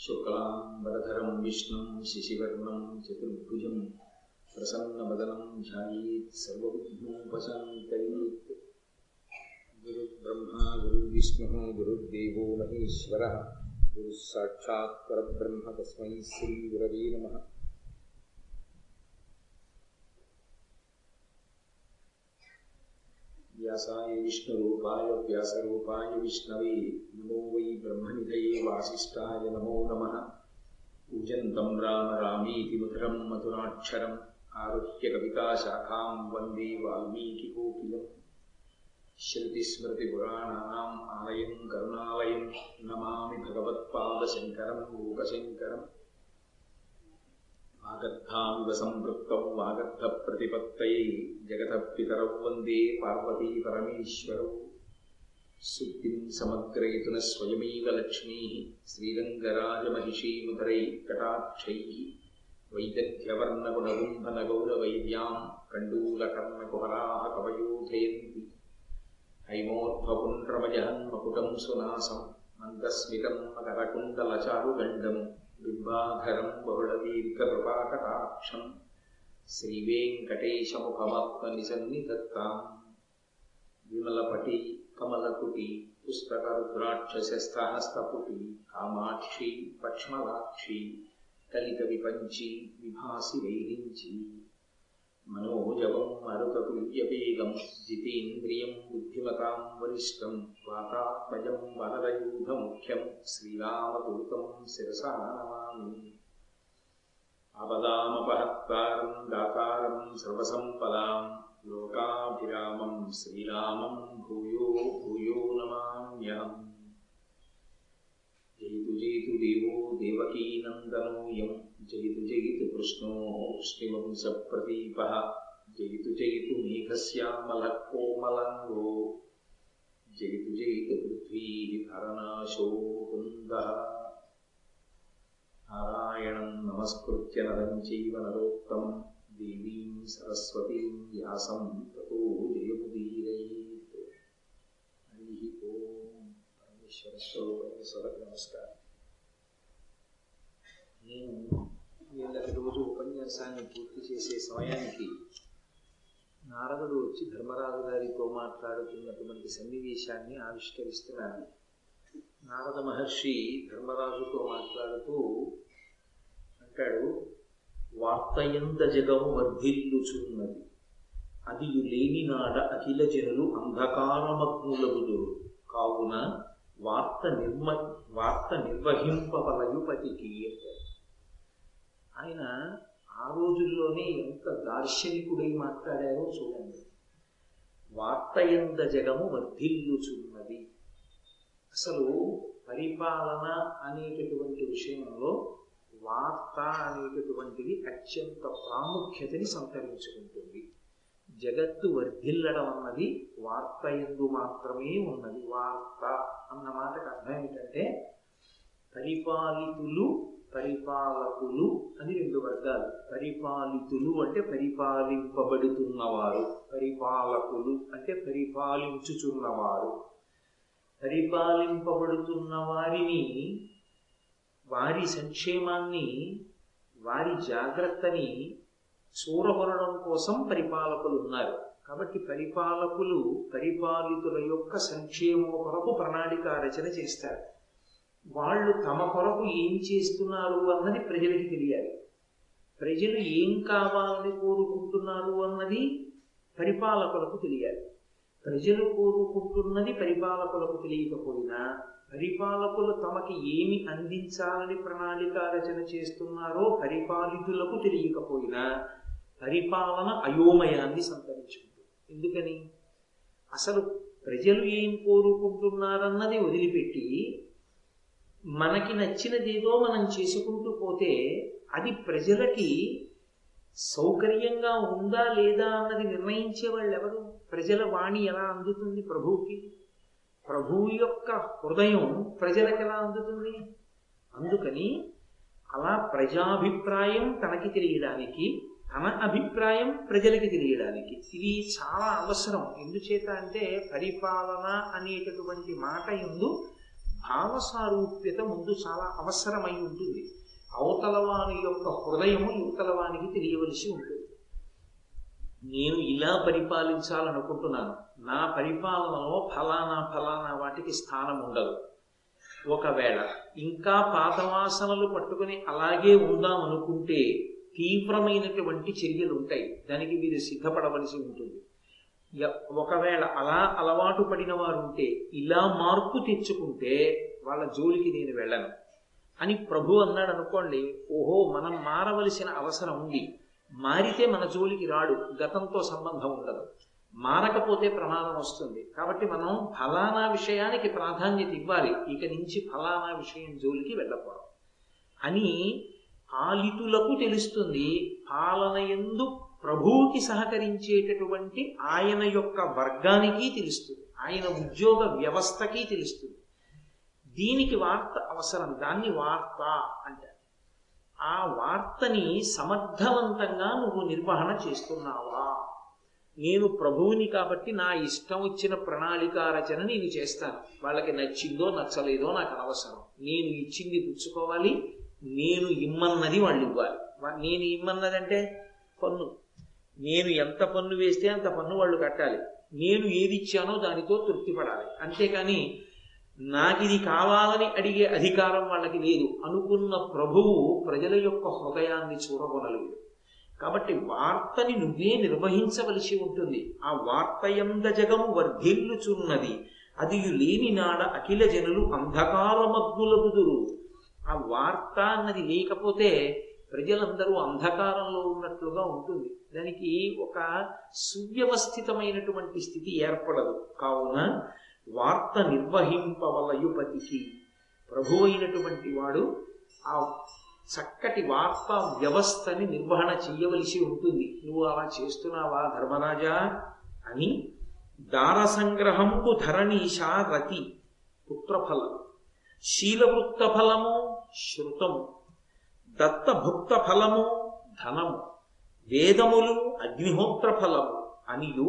शुक्लाम्बरधरं विष्णुं, शिशिवर्णं, चतुर्भुजं, प्रसन्नवदनं, ध्यायेत् सर्वविघ्नोपशान्तयेत् गुरुर्ब्रह्मा, गुरुर्विष्णुः, गुरुर्देवो महेश्वरः। गुरुः साक्षात् परब्रह्म तस्मै श्रीगुरवे नमः। व्यासाय विष्णुरूपाय व्यासरूपाय विष्णवे नमो वै ब्रह्मनिधये वासिष्ठाय नमो नमः पूजन्तं राम रामेति मधुरं मधुराक्षरम् आरुह्य कविताशाखां वन्दे वाल्मीकिकोकिलम् श्रुतिस्मृतिपुराणानाम् आलयं करुणालयं नमामि भगवत्पादशङ्करं लोकशङ्करम् ఆగర్థామివ సంవృత్తౌ ఆగర్థ ప్రతిపత్తై జగత పితరౌ వందే పార్వతీ పరమేశ్వరౌ శుద్ధిం సమగ్రయతున స్వయమేవ లక్ష్మీ శ్రీరంగరాజమహిషీముఖరై కటాక్షై వైదగ్ధ్యవర్ణగుణగుంభనగౌరవైద్యాం కండూలకర్ణకుహరాः కవయోధయంతి హైమోర్ధ్వపుండ్రమజహన్మకుటం సునాసం మందస్మితం మకరకుండలచారుగండం బింబాధరం బహుళదీర్ఘకృపాకటాక్షం. శ్రీవేంకటేశముఖమాత్మనిసన్నిధత్తాం విమలపటి కమలకుటి పుస్తకరుద్రాక్షస్థానస్తపుటి కామాక్షి పక్ష్మలాక్షి కలిత విపంచి విభాసి వైరించి वैरिञ्ची मनोजवं मरुततुल्यवेगं जितेन्द्रियं बुद्धिमतां वरिष्ठं वातात्मजं वनरयूथमुख्यं श्रीरामदूतं शिरसा नमामि आपदामपहत्तारं दातारं सर्वसम्पदां लोकाभिरामं श्रीरामं भूयो भूयो नमाम्यहम्। జయితు జయితు దేవో దేవకీనందనోయం జయితు జయితు కృష్ణో శ్రీవంశ ప్రదీప జయితు జయితు మేఘశ్యామల కోమలంగో జయితు జయితు పృథ్వీ హరనాశో కుంద నారాయణం నమస్కృత్య నరం చైవ నరోత్తమం. దేవీం సరస్వతీం వ్యాసం తతో జయముదీర. పరమేశ్వర స్వరూప నమస్కారం నేను వీళ్ళకి రోజు ఉపన్యాసాన్ని పూర్తి చేసే సమయానికి నారదుడు వచ్చి ధర్మరాజు గారితో మాట్లాడుతున్నటువంటి సన్నివేశాన్ని ఆవిష్కరిస్తున్నాను నారద మహర్షి ధర్మరాజుతో మాట్లాడుతూ అంటాడు వార్తయంత జగము వర్ధిల్లుచున్నది అది లేని నాడ అఖిల జనులు అంధకారమగ్నులగుదురు కావున వార్త నిర్మ వార్త నిర్వహింపవలయుపతికి ఆయన ఆ రోజుల్లోనే ఎంత దార్శనికుడై మాట్లాడారో చూడండి. వార్తయంద జగము వర్ధిల్లుచున్నది. అసలు పరిపాలన అనేటటువంటి విషయంలో వార్త అనేటటువంటిది అత్యంత ప్రాముఖ్యతని సంతరించుకుంటుంది. జగత్తు వర్ధిల్లడం అన్నది వార్త ఎందు మాత్రమే ఉన్నది. వార్త అన్న మాటకు అర్థం ఏమిటంటే పరిపాలితులు పరిపాలకులు అని రెండు వర్గాలు. పరిపాలితులు అంటే పరిపాలింపబడుతున్నవారు. పరిపాలకులు అంటే పరిపాలించుచున్నవారు. పరిపాలింపబడుతున్న వారిని వారి సంక్షేమాన్ని వారి జాగ్రత్తని చూరగొనడం కోసం పరిపాలకులు ఉన్నారు కాబట్టి పరిపాలకులు పరిపాలితుల యొక్క సంక్షేమం కొరకు ప్రణాళిక రచన చేస్తారు. వాళ్ళు తమ కొరకు ఏం చేస్తున్నారు అన్నది ప్రజలకి తెలియాలి. ప్రజలు ఏం కావాలని కోరుకుంటున్నారు అన్నది పరిపాలకులకు తెలియాలి. ప్రజలు కోరుకుంటున్నది పరిపాలకులకు తెలియకపోయినా పరిపాలకులు తమకి ఏమి అందించాలని ప్రణాళిక రచన చేస్తున్నారో పరిపాలితులకు తెలియకపోయినా పరిపాలన అయోమయాన్ని సంతరించుకుంటుంది. ఎందుకని? అసలు ప్రజలు ఏం కోరుకుంటున్నారన్నది వదిలిపెట్టి మనకి నచ్చినదేదో మనం చేసుకుంటూ పోతే అది ప్రజలకి సౌకర్యంగా ఉందా లేదా అన్నది నిర్ణయించే వాళ్ళు ఎవరు ప్రజల వాణి ఎలా అందుతుంది ప్రభువుకి? ప్రభువు యొక్క హృదయం ప్రజలకు ఎలా అందుతుంది? అందుకని అలా ప్రజాభిప్రాయం తనకి తెలియడానికి తన అభిప్రాయం ప్రజలకి తెలియడానికి. ఇది చాలా అవసరం. ఎందుచేత అంటే పరిపాలన అనేటటువంటి మాట ఎందు భావసారూప్యత ముందు చాలా అవసరమై ఉంటుంది. అవతలవాని యొక్క హృదయము యువతలవానికి తెలియవలసి ఉంటుంది. నేను ఇలా పరిపాలించాలనుకుంటున్నాను. నా పరిపాలనలో ఫలానా ఫలానా వాటికి స్థానం ఉండదు. ఒకవేళ ఇంకా పాతవాసనలు పట్టుకుని అలాగే ఉందాం అనుకుంటే తీవ్రమైనటువంటి చర్యలు ఉంటాయి. దానికి మీరు సిద్ధపడవలసి ఉంటుంది. ఒకవేళ అలా అలవాటు పడిన వారు ఉంటే ఇలా మార్పు తెచ్చుకుంటే వాళ్ళ జోలికి నేను వెళ్ళను. అని ప్రభు అన్నాడు అనుకోండి ఓహో మనం మారవలసిన అవసరం ఉంది. మారితే మన జోలికి రాడు గతంతో సంబంధం ఉండదు. మారకపోతే ప్రమాదం వస్తుంది. కాబట్టి మనం ఫలానా విషయానికి ప్రాధాన్యత ఇవ్వాలి. ఇక నుంచి ఫలానా విషయం జోలికి వెళ్ళకూడదు. అని పాలితులకు తెలుస్తుంది పాలన ఎందు ప్రభువుకి సహకరించేటటువంటి ఆయన యొక్క వర్గానికి తెలుస్తుంది ఆయన ఉద్యోగ వ్యవస్థకి తెలుస్తుంది. దీనికి వార్త అవసరం దాన్ని వార్త అంటారు. ఆ వార్తని సమర్థవంతంగా నువ్వు నిర్వహణ చేస్తున్నావా? నేను ప్రభువుని కాబట్టి నా ఇష్టం వచ్చిన ప్రణాళిక రచన నేను చేస్తాను. వాళ్ళకి నచ్చిందో నచ్చలేదో నాకు అనవసరం. నేను ఇచ్చింది పుచ్చుకోవాలి నేను ఇమ్మన్నది వాళ్ళు ఇవ్వాలి. నేను ఇమ్మన్నది అంటే పన్ను. నేను ఎంత పన్ను వేస్తే అంత పన్ను వాళ్ళు కట్టాలి. నేను ఏది ఇచ్చానో దానితో తృప్తి పడాలి అంతేకాని నాకు ఇది కావాలని అడిగే అధికారం వాళ్ళకి లేదు. అనుకున్న ప్రభువు ప్రజల యొక్క హృదయాన్ని చూరగొనలేడు కాబట్టి వార్తని నువ్వే నిర్వహించవలసి ఉంటుంది. ఆ వార్త ఎంద జగము వర్ధిల్లుచున్నది. అది లేని నాడ అఖిల జనులు అంధకారమగ్నులగుదురు ఆ వార్త అన్నది లేకపోతే ప్రజలందరూ అంధకారంలో ఉన్నట్లుగా ఉంటుంది. దానికి ఒక సువ్యవస్థితమైనటువంటి స్థితి ఏర్పడదు. కావున వార్త నిర్వహింపవలయుపతికి ప్రభు అయినటువంటి వాడు ఆ చక్కటి వార్తా వ్యవస్థని నిర్వహణ చేయవలసి ఉంటుంది. నువ్వు అలా చేస్తున్నావా ధర్మరాజా? అని దార సంగ్రహంకు ధరణీషా రతి పుత్రఫలం. శీలవృత్త ఫలము శృతము దత్తభుక్త ఫలము ధనము. వేదములు అగ్నిహోత్ర ఫలము అనియు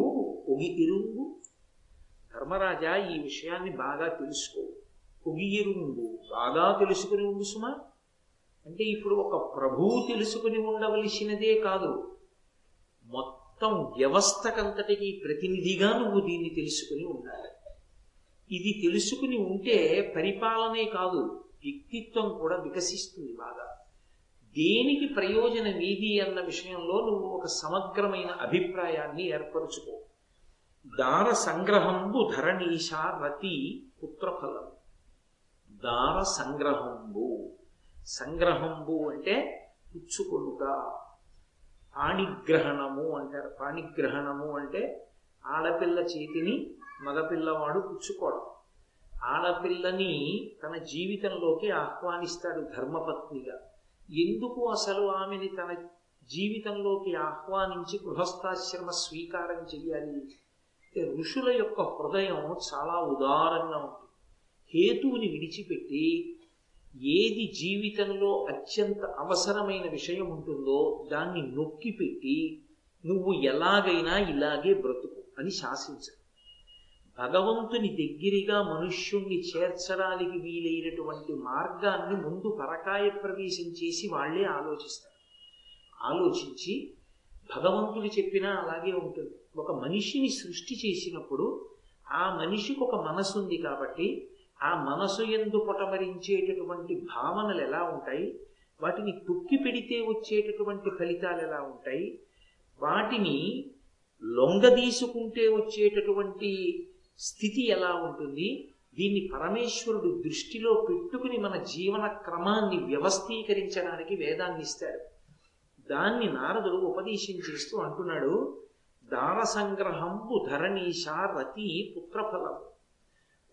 ఒగి ఇరుంగు. ధర్మరాజా ఈ విషయాన్ని బాగా తెలుసుకో. ఒగి ఇరుంగు. బాగా తెలుసుకుని ఉండు సుమా. అంటే ఇప్పుడు ఒక ప్రభువు తెలుసుకుని ఉండవలసినదే కాదు. మొత్తం వ్యవస్థకంతటికి ప్రతినిధిగా నువ్వు దీన్ని తెలుసుకుని ఉండాలి. ఇది తెలుసుకుని ఉంటే పరిపాలనే కాదు. వ్యక్తిత్వం కూడా వికసిస్తుంది బాగా. దేనికి ప్రయోజనం ఏది అన్న విషయంలో నువ్వు ఒక సమగ్రమైన అభిప్రాయాన్ని ఏర్పరచుకో. దార సంగ్రహంబు ధరణీషా రతి పుత్రఫలం. దార సంగ్రహంబు. సంగ్రహంబు అంటే పుచ్చుకొనుట. పాణిగ్రహణము అంటారు. పాణిగ్రహణము అంటే ఆడపిల్ల చేతిని మగపిల్లవాడు పుచ్చుకోవడం. ఆడపిల్లని తన జీవితంలోకి ఆహ్వానిస్తాడు ధర్మపత్నిగా. ఎందుకు అసలు ఆమెని తన జీవితంలోకి ఆహ్వానించి గృహస్థాశ్రమ స్వీకారం చేయాలి ఋషుల యొక్క హృదయం చాలా ఉదారంగా ఉంటుంది. హేతువుని విడిచిపెట్టి ఏది జీవితంలో అత్యంత అవసరమైన విషయం ఉంటుందో దాన్ని నొక్కిపెట్టి నువ్వు ఎలాగైనా ఇలాగే బ్రతుకు అని శాసించారు భగవంతుని దగ్గరగా మనుష్యుణ్ణి చేర్చడానికి వీలైనటువంటి మార్గాన్ని ముందు పరకాయ ప్రవేశం చేసి వాళ్ళే ఆలోచిస్తారు. ఆలోచించి భగవంతుడు చెప్పినా అలాగే ఉంటుంది. ఒక మనిషిని సృష్టి చేసినప్పుడు ఆ మనిషికి ఒక మనసు ఉంది కాబట్టి ఆ మనసు ఎందు పొటమరించేటటువంటి భావనలు ఎలా ఉంటాయి? వాటిని తొక్కి పెడితే వచ్చేటటువంటి ఫలితాలు ఎలా ఉంటాయి? వాటిని లొంగదీసుకుంటే వచ్చేటటువంటి స్థితి ఎలా ఉంటుంది? దీన్ని పరమేశ్వరుడు దృష్టిలో పెట్టుకుని మన జీవన క్రమాన్ని వ్యవస్థీకరించడానికి వేదాన్ని ఇస్తాడు. దాన్ని నారదుడు ఉపదేశం చేస్తూ అంటున్నాడు దార సంగ్రహంబు ధరణీష రతి పుత్రఫలం.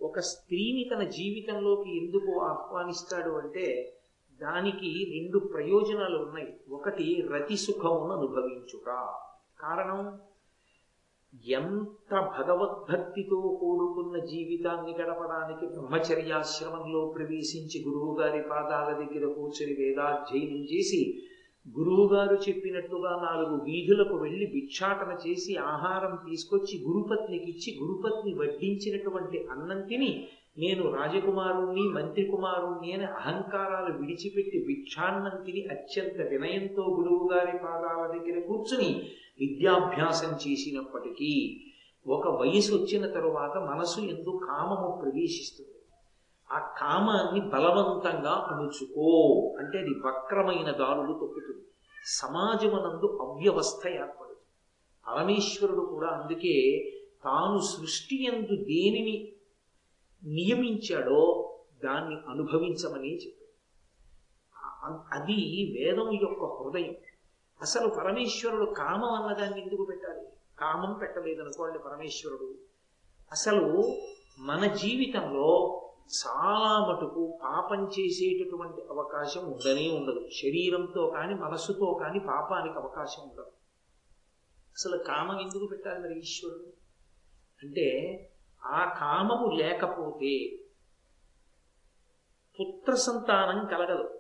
ఒక స్త్రీని తన జీవితంలోకి ఎందుకు ఆహ్వానిస్తాడు అంటే దానికి రెండు ప్రయోజనాలు ఉన్నాయి. ఒకటి రతి సుఖమును అనుభవించుట. కారణం? ఎంత భగవద్భక్తితో కూడుకున్న జీవితాన్ని గడపడానికి బ్రహ్మచర్యాశ్రమంలో ప్రవేశించి గురువుగారి పాదాల దగ్గర కూర్చొని వేదాధ్యయనం చేసి గురువుగారు చెప్పినట్టుగా నాలుగు వీధులకు వెళ్ళి భిక్షాటన చేసి ఆహారం తీసుకొచ్చి గురుపత్నికి ఇచ్చి గురుపత్ని వడ్డించినటువంటి అన్నం తిని నేను రాజకుమారుణ్ణి మంత్రి కుమారుణ్ణి అని అహంకారాలు విడిచిపెట్టి భిక్షాన్నం తిని అత్యంత వినయంతో గురువు గారి పాదాల దగ్గర కూర్చుని విద్యాభ్యాసం చేసినప్పటికీ ఒక వయసు వచ్చిన తరువాత మనసు ఎందు కామము ప్రవేశిస్తుంది. ఆ కామాన్ని బలవంతంగా అణుచుకో అంటే అది వక్రమైన దారులు తొక్కుతుంది. సమాజమునందు అవ్యవస్థ ఏర్పడుతుంది. పరమేశ్వరుడు కూడా అందుకే తాను సృష్టి ఎందు దేనిని నియమించాడో దాన్ని అనుభవించమని చెప్పాడు. అది వేదం యొక్క హృదయం. అసలు పరమేశ్వరుడు కామం అన్నదాన్ని ఎందుకు పెట్టాలి? కామం పెట్టలేదనుకోండి పరమేశ్వరుడు. అసలు మన జీవితంలో చాలా మటుకు పాపం చేసేటటువంటి అవకాశం ఉండనే ఉండదు. శరీరంతో కానీ మనస్సుతో కానీ పాపానికి అవకాశం ఉండదు. అసలు కామం ఎందుకు పెట్టాలి మరి ఈశ్వరుడు? అంటే ఆ కామము లేకపోతే పుత్ర సంతానం కలగదు.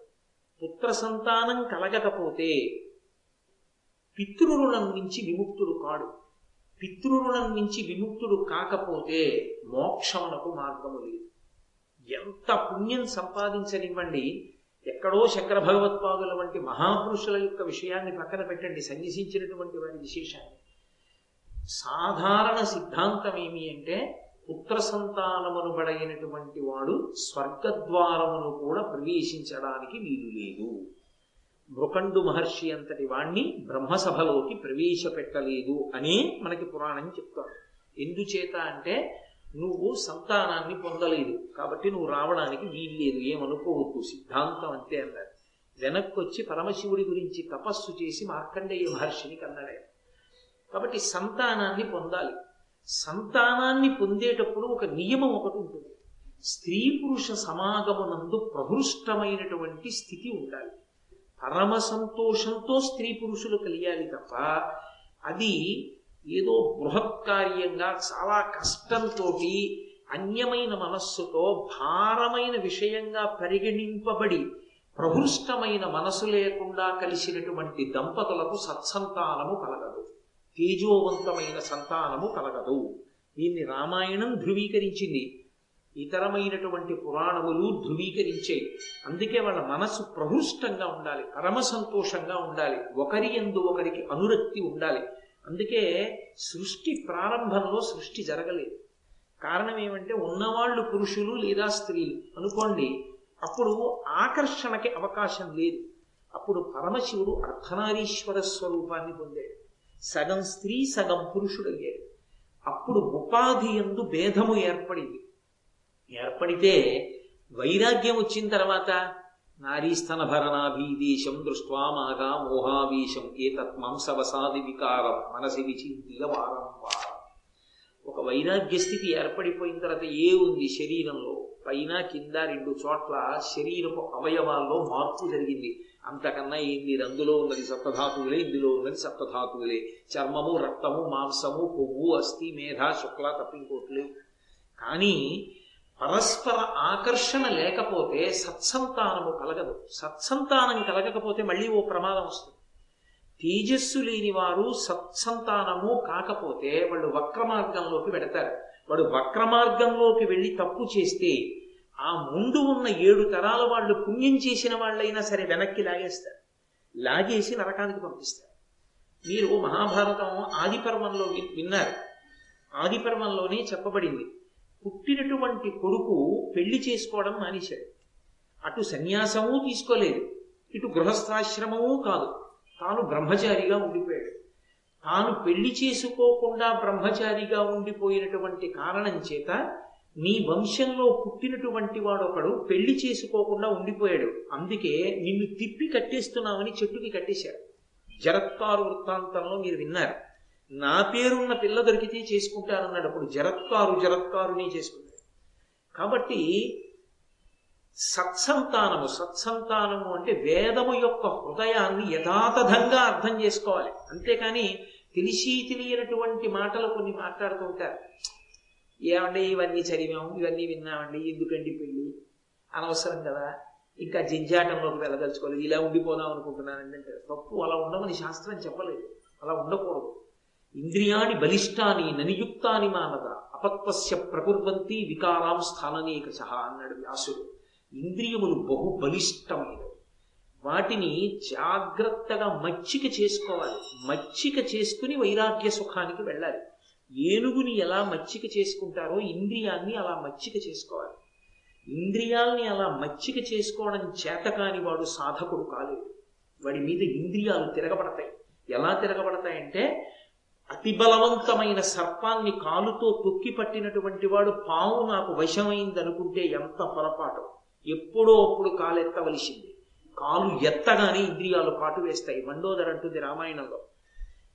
పుత్ర సంతానం కలగకపోతే పితృరుణం నుంచి విముక్తుడు కాడు. పితృరుణం నుంచి విముక్తుడు కాకపోతే మోక్షమునకు మార్గము లేదు. ఎంత పుణ్యం సంపాదించనివ్వండి ఎక్కడో శంకర భగవత్పాదుల వంటి మహాపురుషుల యొక్క విషయాన్ని పక్కన పెట్టండి సన్యసించినటువంటి వారి విశేషాన్ని. సాధారణ సిద్ధాంతం ఏమి అంటే పుత్ర సంతానమును బడైనటువంటి వాడు స్వర్గద్వారమును కూడా ప్రవేశించడానికి వీలు లేదు. భృకండు మహర్షి అంతటి వాణ్ణి బ్రహ్మసభలోకి ప్రవేశపెట్టలేదు అని మనకి పురాణం చెప్తాడు ఎందుచేత అంటే నువ్వు సంతానాన్ని పొందలేదు కాబట్టి నువ్వు రావడానికి వీల్లేదు ఏమనుకోవద్దు సిద్ధాంతం అంతే అన్నారు. వెనక్కి వచ్చి పరమశివుడి గురించి తపస్సు చేసి మార్కండేయ మహర్షిని కన్నాడే కాబట్టి సంతానాన్ని పొందాలి. సంతానాన్ని పొందేటప్పుడు ఒక నియమం ఒకటి ఉంటుంది. స్త్రీ పురుష సమాగమనందు ప్రహృష్టమైనటువంటి స్థితి ఉండాలి. పరమ సంతోషంతో స్త్రీ పురుషులు కలియాలి తప్ప అది ఏదో బృహత్కార్యంగా చాలా కష్టంతో అన్యమైన మనస్సుతో భారమైన విషయంగా పరిగణింపబడి ప్రహృష్టమైన మనసు లేకుండా కలిసినటువంటి దంపతులకు సత్సంతానము కలగదు. తేజోవంతమైన సంతానము కలగదు. దీన్ని రామాయణం ధృవీకరించింది. ఇతరమైనటువంటి పురాణములు ధృవీకరించాయి. అందుకే వాళ్ళ మనసు ప్రహృష్టంగా ఉండాలి పరమ సంతోషంగా ఉండాలి ఒకరి ఎందు ఒకరికి అనురక్తి ఉండాలి. అందుకే సృష్టి ప్రారంభంలో సృష్టి జరగలేదు. కారణం ఏమంటే ఉన్నవాళ్ళు పురుషులు లేదా స్త్రీలు. అనుకోండి అప్పుడు ఆకర్షణకి అవకాశం లేదు. అప్పుడు పరమశివుడు అర్ధనారీశ్వర స్వరూపాన్ని పొందాడు. సగం స్త్రీ సగం పురుషుడయ్యాడు అప్పుడు ఉపాధి ఎందు భేదము ఏర్పడింది. ఏర్పడితే వైరాగ్యం వచ్చిన తర్వాత నారీస్తన భరణాభీదేశం దృష్ట్వా మాగా మోహావీశం ఏ తత్మాంసవసాది వికారం మనసి విచింతియ వారం వారం. ఒక వైరాగ్య స్థితి ఏర్పడిపోయిన తర్వాత ఏ ఉంది శరీరంలో? పైన కింద రెండు చోట్ల శరీరపు అవయవాల్లో మార్పు జరిగింది. అంతకన్నా ఏంది? అందులో ఉన్నది సప్తధాతువులే ఇందులో ఉన్నది సప్తధాతువులే. చర్మము రక్తము మాంసము కొవ్వు అస్థి మేధ శుక్ల తప్పింకోట్లేవు కానీ పరస్పర ఆకర్షణ లేకపోతే సత్సంతానము కలగదు. సత్సంతానం కలగకపోతే మళ్ళీ ఓ ప్రమాదం వస్తుంది. తేజస్సు లేని వారు సత్సంతానము కాకపోతే వాళ్ళు వక్రమార్గంలోకి పెడతారు వెడతారు. వాడు వక్రమార్గంలోకి వెళ్ళి తప్పు చేస్తే ఆ ముందు ఉన్న ఏడు తరాల వాళ్ళు పుణ్యం చేసిన వాళ్ళైనా సరే వెనక్కి లాగేస్తారు. లాగేసి నరకానికి పంపిస్తారు. మీరు మహాభారతం ఆదిపర్వంలో విన్నారు. ఆదిపర్వంలోనే చెప్పబడింది. పుట్టినటువంటి కొడుకు పెళ్ళి చేసుకోవడం మానేశాడు. అటు సన్యాసము తీసుకోలేదు. ఇటు గృహస్థాశ్రమము కాదు. తాను బ్రహ్మచారిగా ఉండిపోయాడు. తాను పెళ్ళి చేసుకోకుండా బ్రహ్మచారిగా ఉండిపోయినటువంటి కారణం చేత నీ వంశంలో పుట్టినటువంటి వాడొకడు పెళ్ళి చేసుకోకుండా ఉండిపోయాడు. అందుకే నిన్ను తిప్పి కట్టేస్తున్నామని చెట్టుకి కట్టేశాడు. జరత్కారు వృత్తాంతంలో మీరు విన్నారు. నా పేరున్న పిల్ల దొరికితే చేసుకుంటానన్నాడు. అప్పుడు జరత్కారు జరత్కారుని చేసుకున్నాడు. కాబట్టి సత్సంతానము సత్సంతానము అంటే వేదము యొక్క హృదయాన్ని యథాతథంగా అర్థం చేసుకోవాలి. అంతేకాని తెలిసి తెలియనటువంటి మాటలు కొన్ని మాట్లాడుతుంటారు ఏమంటే ఇవన్నీ చదివాము ఇవన్నీ విన్నామండి ఎందుకండి పెళ్ళి? అనవసరం కదా. ఇంకా జంజాటంలోకి వెళ్ళదలుచుకోలేదు. ఇలా ఉండిపోదాం అనుకుంటున్నానండి అంటే తప్పు అలా ఉండమని శాస్త్రం చెప్పలేదు. అలా ఉండకూడదు. ఇంద్రియాణి బలిష్టాని ననియుక్తాని మానద అపత్వస్య ప్రకుర్వంతి వికారాం స్థాననేకశ అన్నాడు వ్యాసుడు. ఇంద్రియములు బహు బలిష్టమైనవి వాటిని జాగ్రత్తగా మచ్చిక చేసుకోవాలి. మచ్చిక చేసుకుని వైరాగ్య సుఖానికి వెళ్ళాలి. ఏనుగుని ఎలా మచ్చిక చేసుకుంటారో ఇంద్రియాన్ని అలా మచ్చిక చేసుకోవాలి. ఇంద్రియాల్ని అలా మచ్చిక చేసుకోవడం చేతకాని వాడు సాధకుడు కాలేడు. వాడి మీద ఇంద్రియాలు తిరగబడతాయి. ఎలా తిరగబడతాయంటే అతి బలవంతమైన సర్పాన్ని కాలుతో తొక్కి పట్టినటువంటి వాడు పాము నాకు వశమైందనుకుంటే ఎంత పొరపాటు. ఎప్పుడో అప్పుడు కాలెత్తవలసింది. కాలు ఎత్తగానే ఇంద్రియాలు కాటు వేస్తాయి. మండోదర్ అంటుంది రామాయణంలో.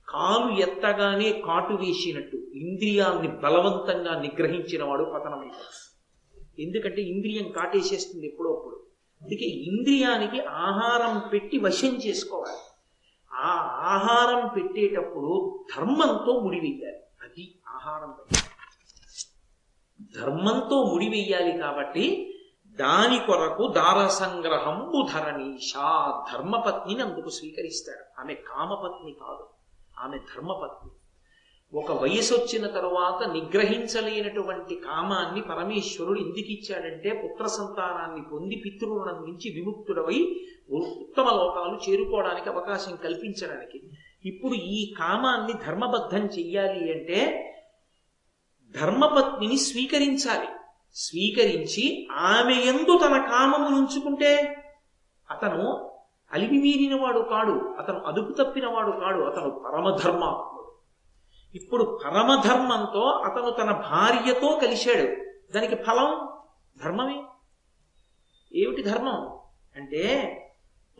కాలు ఎత్తగానే కాటు వేసినట్టు ఇంద్రియాల్ని బలవంతంగా నిగ్రహించిన వాడు పతనమైపోతాడు ఎందుకంటే ఇంద్రియం కాటేసేస్తుంది ఎప్పుడో అప్పుడు. అందుకే ఇంద్రియానికి ఆహారం పెట్టి వశం చేసుకోవాలి. ఆ ఆహారం పెట్టేటప్పుడు ధర్మంతో ముడివేయాలి. అది ఆహారం. ధర్మంతో ముడివేయాలి కాబట్టి దాని కొరకు దార సంగ్రహంబు ధరణీషా ధర్మపత్నిని అందుకు స్వీకరిస్తాడు ఆమె కామపత్ని కాదు ఆమె ధర్మపత్ని. ఒక వయసు వచ్చిన తరువాత నిగ్రహించలేనటువంటి కామాన్ని పరమేశ్వరుడు ఎందుకు ఇచ్చాడంటే పుత్ర సంతానాన్ని పొంది పితృణం నుంచి విముక్తుడవై ఉత్తమ లోకాలు చేరుకోవడానికి అవకాశం కల్పించడానికి. ఇప్పుడు ఈ కామాన్ని ధర్మబద్ధం చెయ్యాలి అంటే ధర్మపత్నిని స్వీకరించాలి. స్వీకరించి ఆమె ఎందు తన కామము నుంచుకుంటే అతను అలివి కాడు అతను అదుపు తప్పినవాడు కాడు అతను పరమధర్మాత్ముడు. ఇప్పుడు పరమధర్మంతో అతను తన భార్యతో కలిశాడు. దానికి ఫలం? ధర్మమే. ఏమిటి ధర్మం? అంటే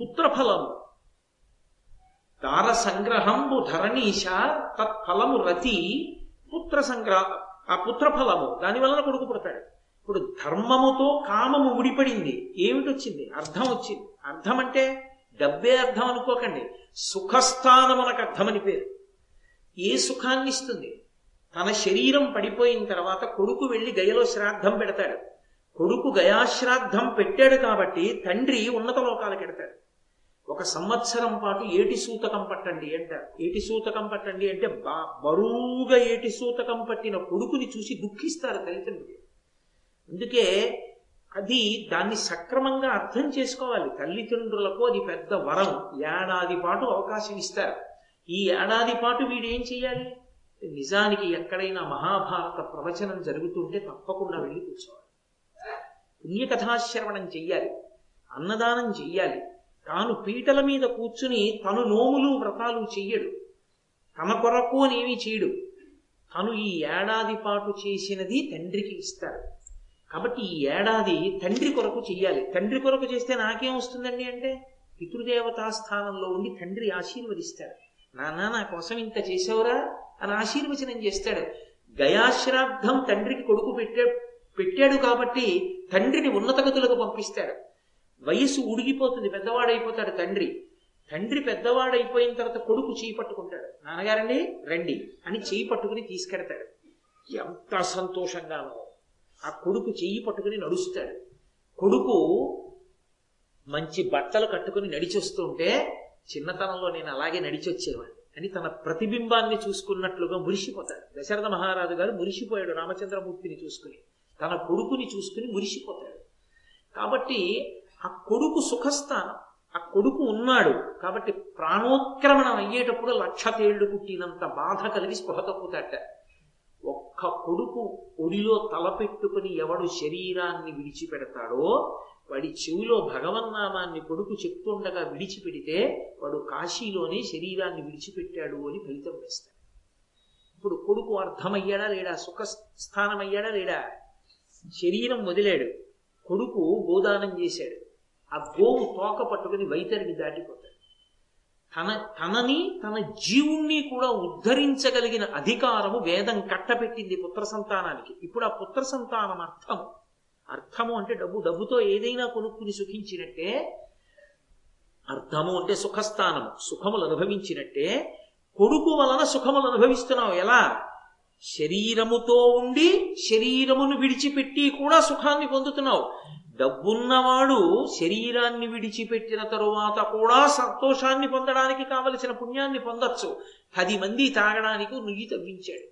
పుత్రఫలము. దార సంగ్రహంబు ధరణీశ తత్ఫలము రతి పుత్ర సంగ్రహ ఆ పుత్రఫలము. దాని వలన కొడుకు పుడతాడు. ఇప్పుడు ధర్మముతో కామము ముడిపడింది ఏమిటి వచ్చింది అర్థం వచ్చింది. అర్థం అంటే డబ్బే అర్థం అనుకోకండి. సుఖస్థానమునకు అర్థమని పేరు. ఏ సుఖాన్ని ఇస్తుంది? తన శరీరం పడిపోయిన తర్వాత కొడుకు వెళ్ళి గయలో శ్రాద్ధం పెడతాడు. కొడుకు గయాశ్రాద్ధం పెట్టాడు కాబట్టి తండ్రి ఉన్నత లోకాలకు ఎడతాడు. ఒక సంవత్సరం పాటు ఏటి సూతకం పట్టండి అంటారు. ఏటి సూతకం పట్టండి అంటే బా బరువుగా ఏటి సూతకం పట్టిన కొడుకుని చూసి దుఃఖిస్తారు తల్లిదండ్రులు అందుకే అది దాన్ని సక్రమంగా అర్థం చేసుకోవాలి. తల్లిదండ్రులకు అది పెద్ద వరం. ఏడాది పాటు అవకాశం ఇస్తారు. ఈ ఏడాది పాటు వీడు ఏం చేయాలి నిజానికి ఎక్కడైనా మహాభారత ప్రవచనం జరుగుతుంటే తప్పకుండా వెళ్ళి కూర్చోవాలి. పుణ్యకథాశ్రవణం చెయ్యాలి. అన్నదానం చెయ్యాలి. తాను పీటల మీద కూర్చుని తను నోములు వ్రతాలు చెయ్యడు. తన కొరకు అనేవి చేయడు. తను ఈ ఏడాది పాటు చేసినది తండ్రికి ఇస్తాడు కాబట్టి ఈ ఏడాది తండ్రి కొరకు చెయ్యాలి. తండ్రి కొరకు చేస్తే నాకేం వస్తుందండి అంటే పితృదేవతా స్థానంలో ఉండి తండ్రి ఆశీర్వదిస్తాడు. నాన్న నా కోసం ఇంత చేసావురా? అని ఆశీర్వచనం చేస్తాడు. గయాశ్రాద్ధం తండ్రికి కొడుకు పెట్టే పెట్టాడు కాబట్టి తండ్రిని ఉన్నత గతులకు పంపిస్తాడు. వయస్సు ఉడిగిపోతుంది పెద్దవాడైపోతాడు తండ్రి. తండ్రి పెద్దవాడైపోయిన తర్వాత కొడుకు చేయి పట్టుకుంటాడు. నాన్నగారండి రండి అని చేయి పట్టుకుని తీసుకెడతాడు. ఎంత సంతోషంగానో ఆ కొడుకు చెయ్యి పట్టుకుని నడుస్తాడు. కొడుకు మంచి బట్టలు కట్టుకుని నడిచొస్తుంటే చిన్నతనంలో నేను అలాగే నడిచొచ్చేవాడిని. అని తన ప్రతిబింబాన్ని చూసుకున్నట్లుగా మురిసిపోతాడు. దశరథ మహారాజు గారు మురిసిపోయాడు రామచంద్రమూర్తిని చూసుకుని. తన కొడుకుని చూసుకుని మురిసిపోతాడు. కాబట్టి ఆ కొడుకు సుఖస్థానం ఆ కొడుకు ఉన్నాడు. కాబట్టి ప్రాణోత్క్రమణం అయ్యేటప్పుడు లక్ష తేళ్ళు కుట్టినంత బాధ కలిగి స్పృహ తప్పుతాట ఒక్క కొడుకు ఒడిలో తలపెట్టుకుని ఎవడు శరీరాన్ని విడిచిపెడతాడో వాడి చెవిలో భగవన్నామాన్ని కొడుకు చెప్తుండగా విడిచిపెడితే వాడు కాశీలోనే శరీరాన్ని విడిచిపెట్టాడు అని ఫలితం వేస్తాడు ఇప్పుడు కొడుకు అర్థమయ్యాడా లేడా? సుఖ లేడా? శరీరం వదిలాడు. కొడుకు గోదానం చేశాడు. ఆ గోవు తోక పట్టుకుని వైతరిని దాటిపోతాడు. తన తనని తన జీవుణ్ణి కూడా ఉద్ధరించగలిగిన అధికారము వేదం కట్టపెట్టింది పుత్ర సంతానానికి. ఇప్పుడు ఆ పుత్ర సంతానం అర్థము. అర్థము అంటే డబ్బు. డబ్బుతో ఏదైనా కొనుక్కుని సుఖించినట్టే అర్థము అంటే సుఖస్థానము. సుఖములు అనుభవించినట్టే కొడుకు వలన సుఖములు అనుభవిస్తున్నావు. ఎలా? శరీరముతో ఉండి శరీరమును విడిచిపెట్టి కూడా సుఖాన్ని పొందుతున్నావు. డబ్బున్నవాడు శరీరాన్ని విడిచిపెట్టిన తరువాత కూడా సంతోషాన్ని పొందడానికి కావలసిన పుణ్యాన్ని పొందొచ్చు. పది మంది తాగడానికి నుయ్యి తవ్వించాడు.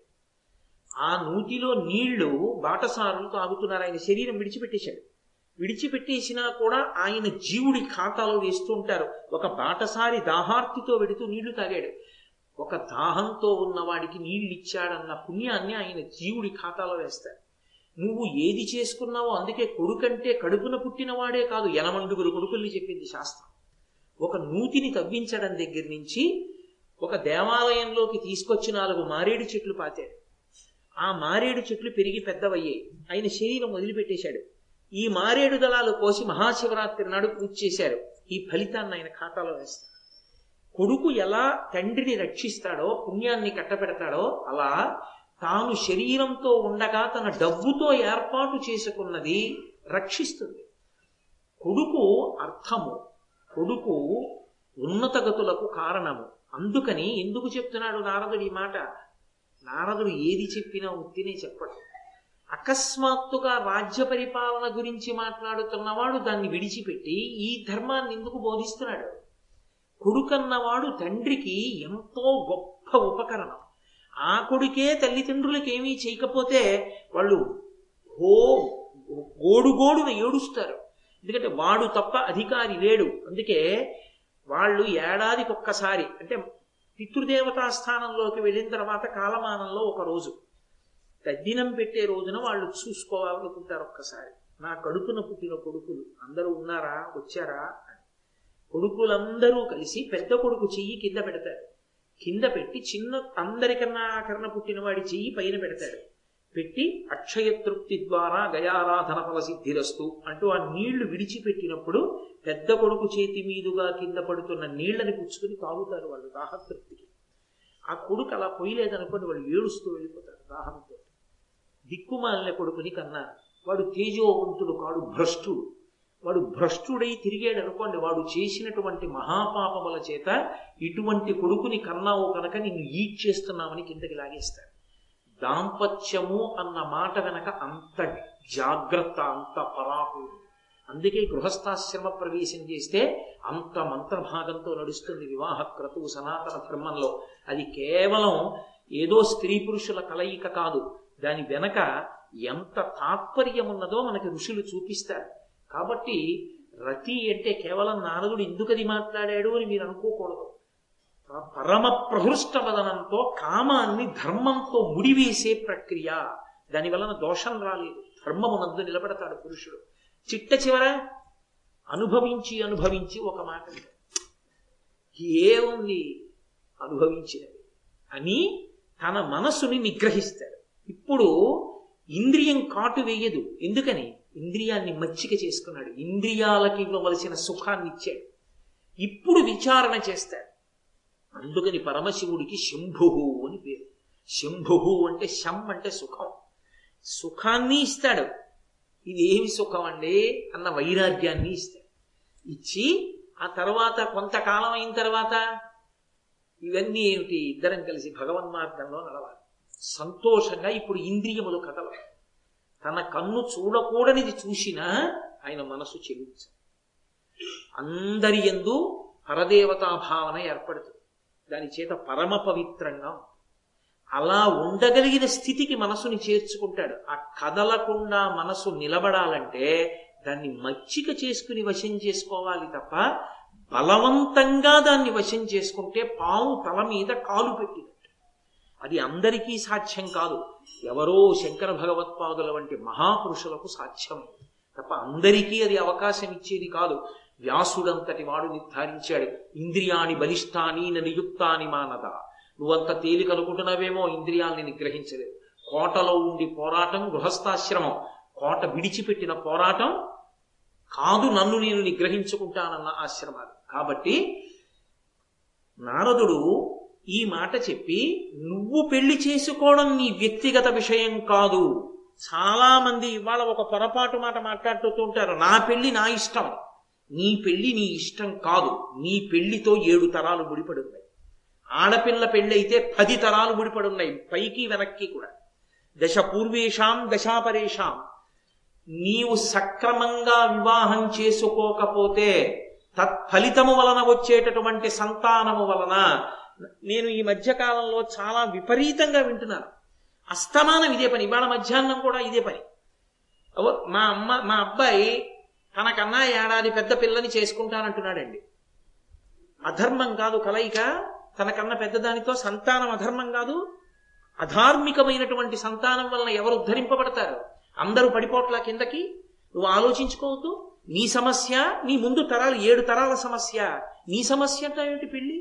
ఆ నూతిలో నీళ్ళు బాటసారులు తాగుతున్నారు. ఆయన శరీరం విడిచిపెట్టేశాడు. విడిచిపెట్టేసినా కూడా ఆయన జీవుడి ఖాతాలో వేస్తూ ఉంటారు. ఒక బాటసారి దాహార్తితో వెడుతూ నీళ్ళు తాగాడు. ఒక దాహంతో ఉన్నవాడికి నీళ్ళు ఇచ్చాడన్న పుణ్యాన్ని ఆయన జీవుడి ఖాతాలో వేస్తాడు నువ్వు ఏది చేసుకున్నావో అందుకే కొడుకంటే కడుపున పుట్టినవాడే కాదు ఎనమండుగురు కొడుకుల్ని చెప్పింది శాస్త్రం. ఒక నూతిని తవ్వించడం దగ్గర నుంచి ఒక దేవాలయంలోకి తీసుకొచ్చి నాలుగు మారేడు చెట్లు పాతాడు. ఆ మారేడు చెట్లు పెరిగి పెద్దవయ్యాయి. ఆయన శరీరం వదిలిపెట్టేశాడు. ఈ మారేడు దళాలు కోసి మహాశివరాత్రి నాడు పూజ చేశారు. ఈ ఫలితాన్ని ఆయన ఖాతాలో వేస్తారు కొడుకు ఎలా తండ్రిని రక్షిస్తాడో పుణ్యాన్ని కట్టబెడతాడో అలా తాను శరీరంతో ఉండగా తన డబ్బుతో ఏర్పాటు చేసుకున్నది రక్షిస్తుంది. కొడుకు అర్థము. కొడుకు ఉన్నతగతులకు కారణము. అందుకని ఎందుకు చెప్తున్నాడు నారదుడు ఈ మాట? నారదుడు ఏది చెప్పినా ఉత్తినే చెప్పడు. అకస్మాత్తుగా రాజ్య పరిపాలన గురించి మాట్లాడుతున్నవాడు దాన్ని విడిచిపెట్టి ఈ ధర్మాన్ని ఎందుకు బోధిస్తున్నాడు? కొడుకన్నవాడు తండ్రికి ఎంతో గొప్ప ఉపకరణం. ఆ కొడుకే తల్లిదండ్రులకి ఏమీ చేయకపోతే వాళ్ళు హో గోడుగోడున ఏడుస్తారు. ఎందుకంటే వాడు తప్ప అధికారి లేడు. అందుకే వాళ్ళు ఏడాదికి ఒక్కసారి అంటే పితృదేవతా స్థానంలోకి వెళ్ళిన తర్వాత కాలమానంలో ఒక రోజు తద్దినం పెట్టే రోజున వాళ్ళు చూసుకోవాలనుకుంటారు ఒక్కసారి. నా కడుపున పుట్టిన కొడుకులు అందరూ ఉన్నారా వచ్చారా అని. కొడుకులందరూ కలిసి పెద్ద కొడుకు చెయ్యి కింద పెడతారు. కింద పెట్టి చిన్న అందరికన్నా ఆకరణ పుట్టినవాడి చెయ్యి పైన పెడతాడు. పెట్టి అక్షయ తృప్తి ద్వారా గయారాధన ఫల సిద్ధిరస్తు అంటూ ఆ నీళ్ళు విడిచిపెట్టినప్పుడు పెద్ద కొడుకు చేతి మీదుగా కింద పడుతున్న నీళ్ళని పుచ్చుకుని తాగుతారు వాళ్ళు దాహతృప్తికి. ఆ కొడుకు అలా పోయలేదనుకోండి వాళ్ళు ఏడుస్తూ వెళ్ళిపోతారు దాహంతో. దిక్కుమాలిన కొడుకుని కన్నా వాడు తేజోవంతుడు కాడు భ్రష్టుడు. వాడు భ్రష్టుడై తిరిగాడు అనుకోండి వాడు చేసినటువంటి మహాపాపముల చేత ఇటువంటి కొడుకుని కన్నావు కనుక నిన్ను ఈడ్ చేస్తున్నామని కిందకి లాగేస్తాడు. దాంపత్యము అన్న మాట వెనక అంత జాగ్రత్త అంత పరాకు అందుకే గృహస్థాశ్రమ ప్రవేశం చేస్తే అంత మంత్రభాగంతో నడుస్తుంది వివాహ క్రతువు సనాతన ధర్మంలో. అది కేవలం ఏదో స్త్రీ పురుషుల కలయిక కాదు దాని వెనక ఎంత తాత్పర్యం ఉన్నదో మనకి ఋషులు చూపిస్తారు. కాబట్టి రతి అంటే కేవలం నారదుడు ఎందుకది మాట్లాడాడు అని మీరు అనుకోకూడదు. పరమ ప్రహృష్ట వదనంతో కామాన్ని ధర్మంతో ముడివేసే ప్రక్రియ. దాని వలన దోషం రాలేదు. ధర్మమునందు నిలబడతాడు పురుషుడు. చిట్ట చివర అనుభవించి అనుభవించి ఒక మాట ఏముంది అనుభవించినవి అని తన మనస్సుని నిగ్రహిస్తాడు. ఇప్పుడు ఇంద్రియం కాటు వేయదు. ఎందుకని? ఇంద్రియాన్ని మచ్చిక చేసుకున్నాడు. ఇంద్రియాలకి ఇవ్వవలసిన సుఖాన్ని ఇచ్చాడు. ఇప్పుడు విచారణ చేస్తాడు. అందుకని పరమశివుడికి శంభుహు అని పేరు. శంభుహు అంటే శం అంటే సుఖం. సుఖాన్ని ఇస్తాడు. ఇది ఏమి సుఖం అండి అన్న వైరాగ్యాన్ని ఇస్తాడు. ఇచ్చి ఆ తర్వాత కొంతకాలం అయిన తర్వాత ఇవన్నీ ఏమిటి? ఇద్దరం కలిసి భగవన్మార్గంలో నడవాలి. సంతోషంగా ఇప్పుడు ఇంద్రియములు కదలవు తన కన్ను చూడకూడనిది చూసినా ఆయన మనసు చెల్లించ అందరి ఎందు పరదేవతా భావన ఏర్పడుతుంది. దాని చేత పరమ పవిత్రంగా అలా ఉండగలిగిన స్థితికి మనసుని చేర్చుకుంటాడు. ఆ కదలకుండా మనసు నిలబడాలంటే దాన్ని మచ్చిక చేసుకుని వశం చేసుకోవాలి తప్ప బలవంతంగా దాన్ని వశం చేసుకుంటే పాము తల మీద కాలు పెట్టి అది అందరికీ సాధ్యం కాదు. ఎవరో శంకర భగవత్పాదుల వంటి మహాపురుషులకు సాధ్యం. తప్ప అందరికీ అది అవకాశం ఇచ్చేది కాదు. వ్యాసుడంతటి వాడు నిర్ధారించాడు. ఇంద్రియాని బలిష్టాని నియుక్తాని మానద. నువ్వంత తేలిక అనుకుంటున్నావేమో ఇంద్రియాల్ని నిగ్రహించలేదు. కోటలో ఉండి పోరాటం గృహస్థాశ్రమం. కోట విడిచిపెట్టిన పోరాటం కాదు నన్ను నేను నిగ్రహించుకుంటానన్న ఆశ్రమాలు. కాబట్టి నారదుడు ఈ మాట చెప్పి నువ్వు పెళ్ళి చేసుకోవడం నీ వ్యక్తిగత విషయం కాదు. చాలా మంది ఇవాళ ఒక పొరపాటు మాట మాట్లాడుతూ ఉంటారు నా పెళ్ళి నా ఇష్టం. నీ పెళ్ళి నీ ఇష్టం కాదు. నీ పెళ్ళితో ఏడు తరాలు ముడిపడున్నాయి. ఆడపిల్ల పెళ్ళి అయితే పది తరాలు ముడిపడున్నాయి పైకి వెనక్కి కూడా. దశ పూర్వేషాం దశాపరేషాం. నీవు సక్రమంగా వివాహం చేసుకోకపోతే తత్ఫలితము వలన వచ్చేటటువంటి సంతానము వలన నేను ఈ మధ్యకాలంలో చాలా విపరీతంగా వింటున్నాను. అస్తమానం ఇదే పని. ఇవాళ మధ్యాహ్నం కూడా ఇదే పని. మా అమ్మ మా అబ్బాయి తనకన్నా ఏడాది పెద్ద పిల్లని చేసుకుంటానంటున్నాడండి. అధర్మం కాదు కలయిక. తనకన్నా పెద్దదానితో సంతానం అధర్మం కాదు. అధార్మికమైనటువంటి సంతానం వలన ఎవరు ఉద్ధరింపబడతారు? అందరూ పడిపోట్ల కిందకి? నువ్వు ఆలోచించుకోవద్దు. నీ సమస్య నీ ముందు తరాలు ఏడు తరాల సమస్య. నీ సమస్య అంటే ఏంటి పెళ్ళి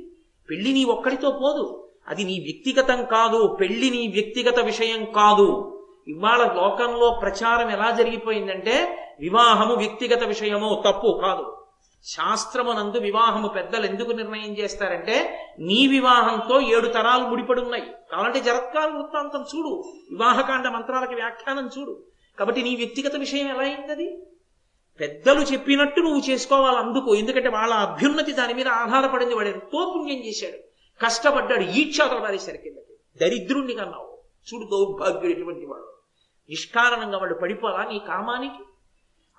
పెళ్ళి నీ ఒక్కడితో పోదు. అది నీ వ్యక్తిగతం కాదు. పెళ్ళి నీ వ్యక్తిగత విషయం కాదు. ఇవాళ లోకంలో ప్రచారం ఎలా జరిగిపోయిందంటే వివాహము వ్యక్తిగత విషయము తప్పు కాదు. శాస్త్రమునందు వివాహము పెద్దలు ఎందుకు నిర్ణయం చేస్తారంటే నీ వివాహంతో ఏడు తరాలు ముడిపడి ఉన్నాయి కావాలంటే జరత్కాల వృత్తాంతం చూడు. వివాహకాండ మంత్రాలకి వ్యాఖ్యానం చూడు. కాబట్టి నీ వ్యక్తిగత విషయం ఎలా అయింది పెద్దలు చెప్పినట్టు నువ్వు చేసుకోవాలి అందుకో. ఎందుకంటే వాళ్ళ అభ్యున్నతి దాని మీద ఆధారపడింది వాడు ఎంతో పుణ్యం చేశాడు. కష్టపడ్డాడు ఈక్షాతలు పారేశారు కిందకి. దరిద్రుణ్ణి కన్నావు. చూడు దౌర్భాగ్యుడు ఎటువంటి వాడు. నిష్కారణంగా వాడు పడిపోలా నీ కామానికి?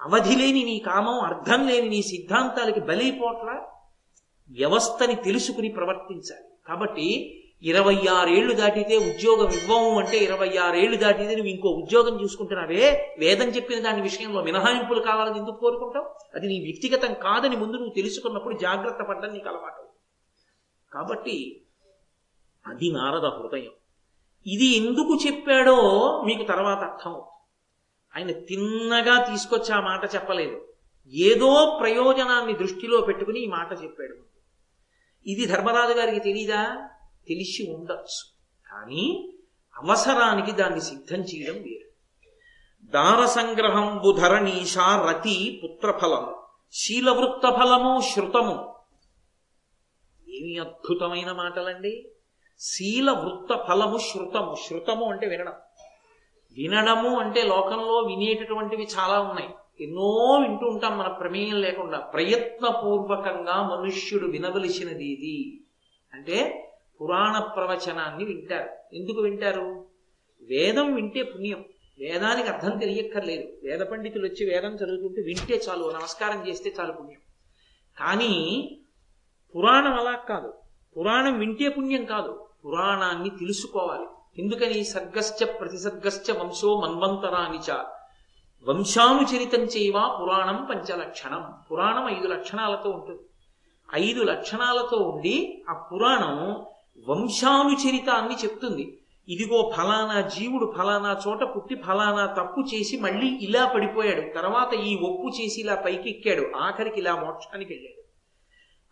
అవధి లేని నీ కామం అర్థం లేని నీ సిద్ధాంతాలకి బలైపోట్లా? వ్యవస్థని తెలుసుకుని ప్రవర్తించాలి. కాబట్టి ఇరవై ఆరేళ్ళు దాటితే ఉద్యోగం ఇవ్వము అంటే ఇరవై ఆరేళ్ళు దాటితే నువ్వు ఇంకో ఉద్యోగం చూసుకుంటున్నావే? వేదం చెప్పిన దాని విషయంలో మినహాయింపులు కావాలని ఎందుకు కోరుకుంటావు? అది నీ వ్యక్తిగతం కాదని ముందు నువ్వు తెలుసుకున్నప్పుడు జాగ్రత్త పడ్డం నీకు అలవాటు. కాబట్టి అది నారద హృదయం. ఇది ఎందుకు చెప్పాడో మీకు తర్వాత అర్థం ఆయన తిన్నగా తీసుకొచ్చి ఆ మాట చెప్పలేదు. ఏదో ప్రయోజనాన్ని దృష్టిలో పెట్టుకుని ఈ మాట చెప్పాడు. ఇది ధర్మరాజు గారికి తెలీదా? తెలిసి ఉండొచ్చు. కానీ అవసరానికి దాన్ని సిద్ధం చేయడం వేరు. దార సంగ్రహంబు ధరణీషా రతి పుత్రఫలము. శీలవృత్త ఫలము శృతము. ఏమి అద్భుతమైన మాటలండి. శీల వృత్త ఫలము శృతము. శృతము అంటే వినడం. వినడము అంటే లోకంలో వినేటటువంటివి చాలా ఉన్నాయి. ఎన్నో వింటూ ఉంటాం మన ప్రమేయం లేకుండా. ప్రయత్నపూర్వకంగా మనుష్యుడు వినవలసినది ఇది అంటే పురాణ ప్రవచనాన్ని వింటారు. ఎందుకు వింటారు? వేదం వింటే పుణ్యం. వేదానికి అర్థం తెలియక్కర్లేదు. వేద పండితులు వచ్చి వేదం చదువుకుంటే వింటే చాలు నమస్కారం చేస్తే చాలు పుణ్యం. కానీ పురాణం అలా కాదు. పురాణం వింటే పుణ్యం కాదు. పురాణాన్ని తెలుసుకోవాలి. ఎందుకని? సర్గశ్చ ప్రతిసర్గశ్చ వంశో మన్వంతరానిచ వంశానుచరితం చేయవా పురాణం పంచలక్షణం. పురాణం ఐదు లక్షణాలతో ఉంటుంది. ఐదు లక్షణాలతో ఉండి ఆ పురాణం వంశానుచరిత అని చెప్తుంది. ఇదిగో ఫలానా జీవుడు ఫలానా చోట పుట్టి ఫలానా తప్పు చేసి మళ్ళీ ఇలా పడిపోయాడు. తర్వాత ఈ ఒప్పు చేసి ఇలా పైకెక్కాడు. ఆఖరికి ఇలా మోక్షానికి వెళ్ళాడు.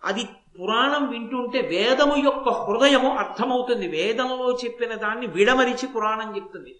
అది పురాణం వింటుంటే వేదము యొక్క హృదయము అర్థమవుతుంది. వేదంలో చెప్పిన దాన్ని విడమరిచి పురాణం చెప్తుంది.